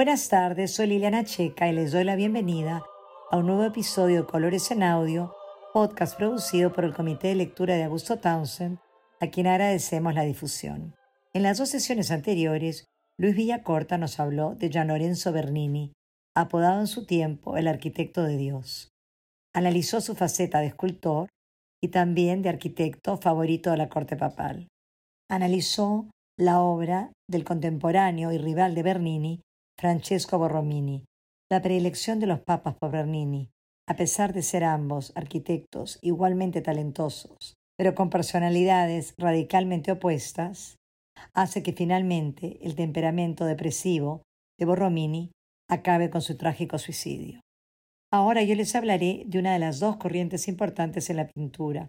Buenas tardes, soy Liliana Checa y les doy la bienvenida a un nuevo episodio de Colores en Audio, podcast producido por el Comité de Lectura de Augusto Townsend, a quien agradecemos la difusión. En las dos sesiones anteriores, Luis Villacorta nos habló de Gian Lorenzo Bernini, apodado en su tiempo el arquitecto de Dios. Analizó su faceta de escultor y también de arquitecto favorito de la corte papal. Analizó la obra del contemporáneo y rival de Bernini, Francesco Borromini, la predilección de los papas por Bernini, a pesar de ser ambos arquitectos igualmente talentosos, pero con personalidades radicalmente opuestas, hace que finalmente el temperamento depresivo de Borromini acabe con su trágico suicidio. Ahora yo les hablaré de una de las dos corrientes importantes en la pintura,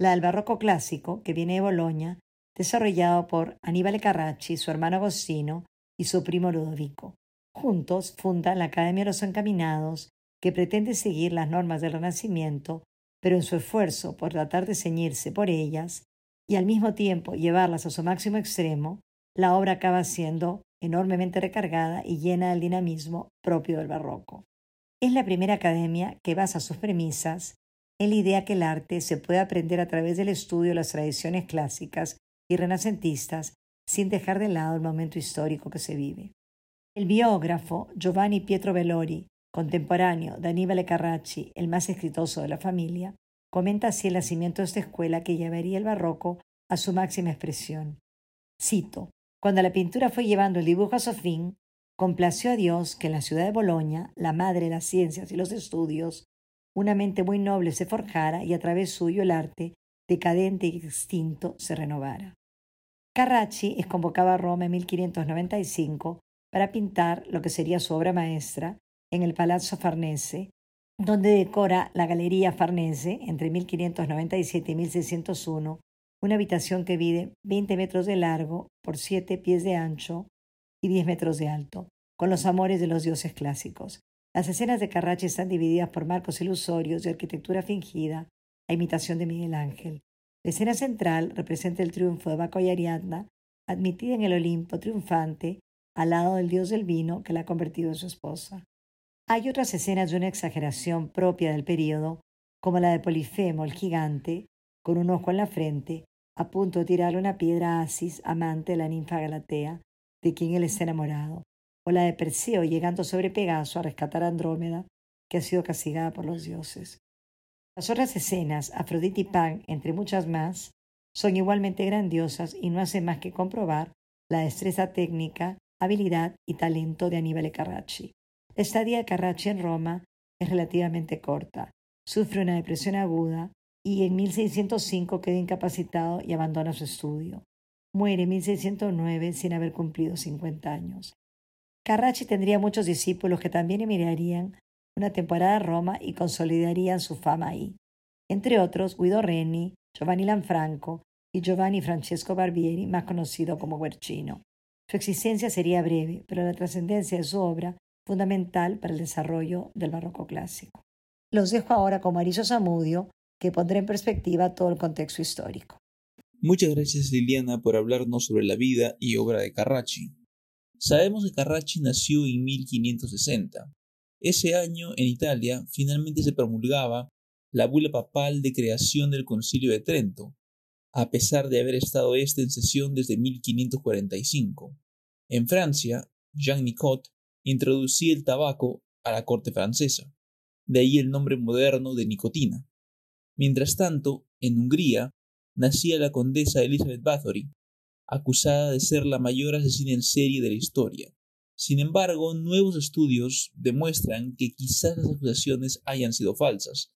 la del barroco clásico, que viene de Boloña, desarrollado por Aníbal Carracci, su hermano Agostino y su primo Ludovico. Juntos fundan la Academia de los Encaminados, que pretende seguir las normas del Renacimiento, pero en su esfuerzo por tratar de ceñirse por ellas y al mismo tiempo llevarlas a su máximo extremo, la obra acaba siendo enormemente recargada y llena del dinamismo propio del barroco. Es la primera academia que basa sus premisas en la idea que el arte se puede aprender a través del estudio de las tradiciones clásicas y renacentistas sin dejar de lado el momento histórico que se vive. El biógrafo Giovanni Pietro Bellori, contemporáneo de Aníbal Carracci, el más exitoso de la familia, comenta así el nacimiento de esta escuela que llevaría el barroco a su máxima expresión. Cito: Cuando la pintura fue llevando el dibujo a su fin, complació a Dios que en la ciudad de Boloña, la madre de las ciencias y los estudios, una mente muy noble se forjara y a través suyo el arte, decadente y extinto, se renovara. Carracci es convocado a Roma en 1595 para pintar lo que sería su obra maestra en el Palazzo Farnese, donde decora la Galería Farnese entre 1597 y 1601, una habitación que mide 20 metros de largo por 7 pies de ancho y 10 metros de alto, con los amores de los dioses clásicos. Las escenas de Carracci están divididas por marcos ilusorios de arquitectura fingida, a imitación de Miguel Ángel. La escena central representa el triunfo de Baco y Ariadna, admitida en el Olimpo triunfante al lado del dios del vino que la ha convertido en su esposa. Hay otras escenas de una exageración propia del período, como la de Polifemo, el gigante, con un ojo en la frente, a punto de tirarle una piedra a Asis, amante de la ninfa Galatea, de quien él está enamorado, o la de Perseo llegando sobre Pegaso a rescatar a Andrómeda, que ha sido castigada por los dioses. Las otras escenas, Afrodita y Pan, entre muchas más, son igualmente grandiosas y no hacen más que comprobar la destreza técnica habilidad y talento de Aníbal Carracci. La estadía de Carracci en Roma es relativamente corta. Sufre una depresión aguda y en 1605 queda incapacitado y abandona su estudio. Muere en 1609 sin haber cumplido 50 años. Carracci tendría muchos discípulos que también emigrarían una temporada a Roma y consolidarían su fama ahí. Entre otros, Guido Reni, Giovanni Lanfranco y Giovanni Francesco Barbieri, más conocido como Guercino. Su existencia sería breve, pero la trascendencia de su obra fundamental para el desarrollo del barroco clásico. Los dejo ahora con Mariso Zamudio, que pondrá en perspectiva todo el contexto histórico. Muchas gracias Liliana por hablarnos sobre la vida y obra de Carracci. Sabemos que Carracci nació en 1560. Ese año, en Italia, finalmente se promulgaba la bula papal de creación del Concilio de Trento, a pesar de haber estado este en sesión desde 1545. En Francia, Jean Nicot introducía el tabaco a la corte francesa, de ahí el nombre moderno de nicotina. Mientras tanto, en Hungría nacía la condesa Elizabeth Bathory, acusada de ser la mayor asesina en serie de la historia. Sin embargo, nuevos estudios demuestran que quizás las acusaciones hayan sido falsas,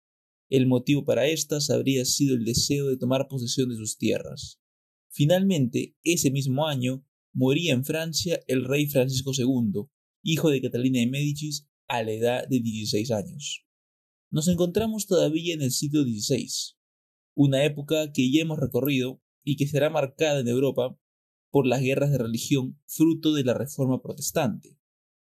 el motivo para estas habría sido el deseo de tomar posesión de sus tierras. Finalmente, ese mismo año, moría en Francia el rey Francisco II, hijo de Catalina de Médicis, a la edad de 16 años. Nos encontramos todavía en el siglo XVI, una época que ya hemos recorrido y que será marcada en Europa por las guerras de religión fruto de la Reforma Protestante.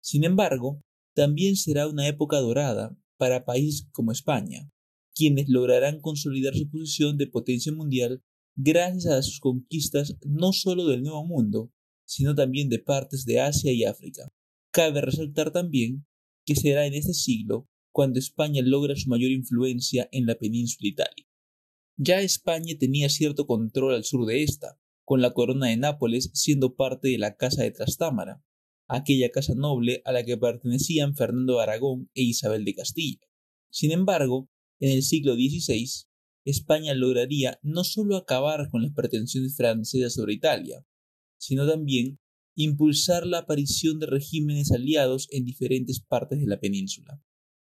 Sin embargo, también será una época dorada para países como España, quienes lograrán consolidar su posición de potencia mundial gracias a sus conquistas no solo del Nuevo Mundo, sino también de partes de Asia y África. Cabe resaltar también que será en este siglo cuando España logra su mayor influencia en la península itálica. Ya España tenía cierto control al sur de esta, con la corona de Nápoles siendo parte de la Casa de Trastámara, aquella casa noble a la que pertenecían Fernando de Aragón e Isabel de Castilla. Sin embargo, en el siglo XVI, España lograría no solo acabar con las pretensiones francesas sobre Italia, sino también impulsar la aparición de regímenes aliados en diferentes partes de la península.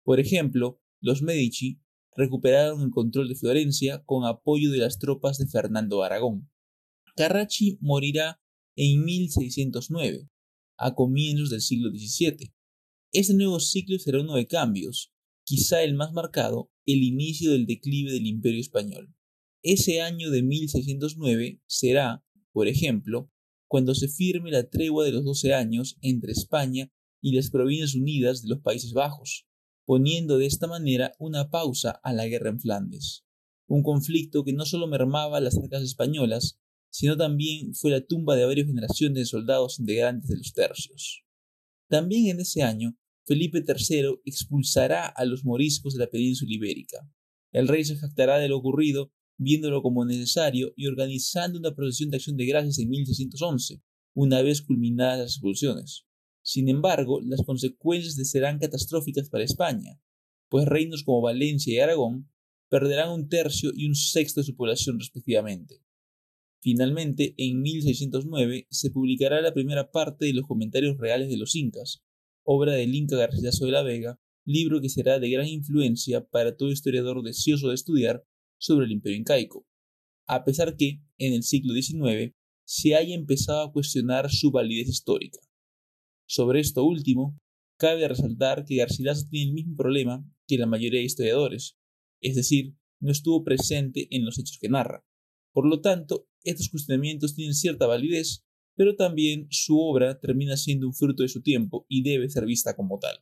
Por ejemplo, los Medici recuperaron el control de Florencia con apoyo de las tropas de Fernando Aragón. Carracci morirá en 1609, a comienzos del siglo XVII. Este nuevo ciclo será uno de cambios, quizá el más marcado, el inicio del declive del imperio español. Ese año de 1609 será, por ejemplo, cuando se firme la tregua de los doce años entre España y las Provincias Unidas de los Países Bajos, poniendo de esta manera una pausa a la guerra en Flandes, un conflicto que no solo mermaba las arcas españolas, sino también fue la tumba de varias generaciones de soldados integrantes de los tercios. También en ese año, Felipe III expulsará a los moriscos de la península ibérica. El rey se jactará de lo ocurrido, viéndolo como necesario y organizando una procesión de acción de gracias en 1611, una vez culminadas las expulsiones. Sin embargo, las consecuencias serán catastróficas para España, pues reinos como Valencia y Aragón perderán un tercio y un sexto de su población respectivamente. Finalmente, en 1609 se publicará la primera parte de los comentarios reales de los incas, obra del Inca Garcilaso de la Vega, libro que será de gran influencia para todo historiador deseoso de estudiar sobre el imperio incaico, a pesar que, en el siglo XIX, se haya empezado a cuestionar su validez histórica. Sobre esto último, cabe resaltar que Garcilaso tiene el mismo problema que la mayoría de historiadores, es decir, no estuvo presente en los hechos que narra. Por lo tanto, estos cuestionamientos tienen cierta validez, pero también su obra termina siendo un fruto de su tiempo y debe ser vista como tal.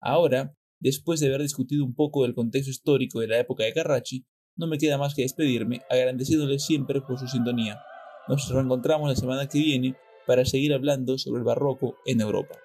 Ahora, después de haber discutido un poco del contexto histórico de la época de Carracci, no me queda más que despedirme agradeciéndole siempre por su sintonía. Nos reencontramos la semana que viene para seguir hablando sobre el barroco en Europa.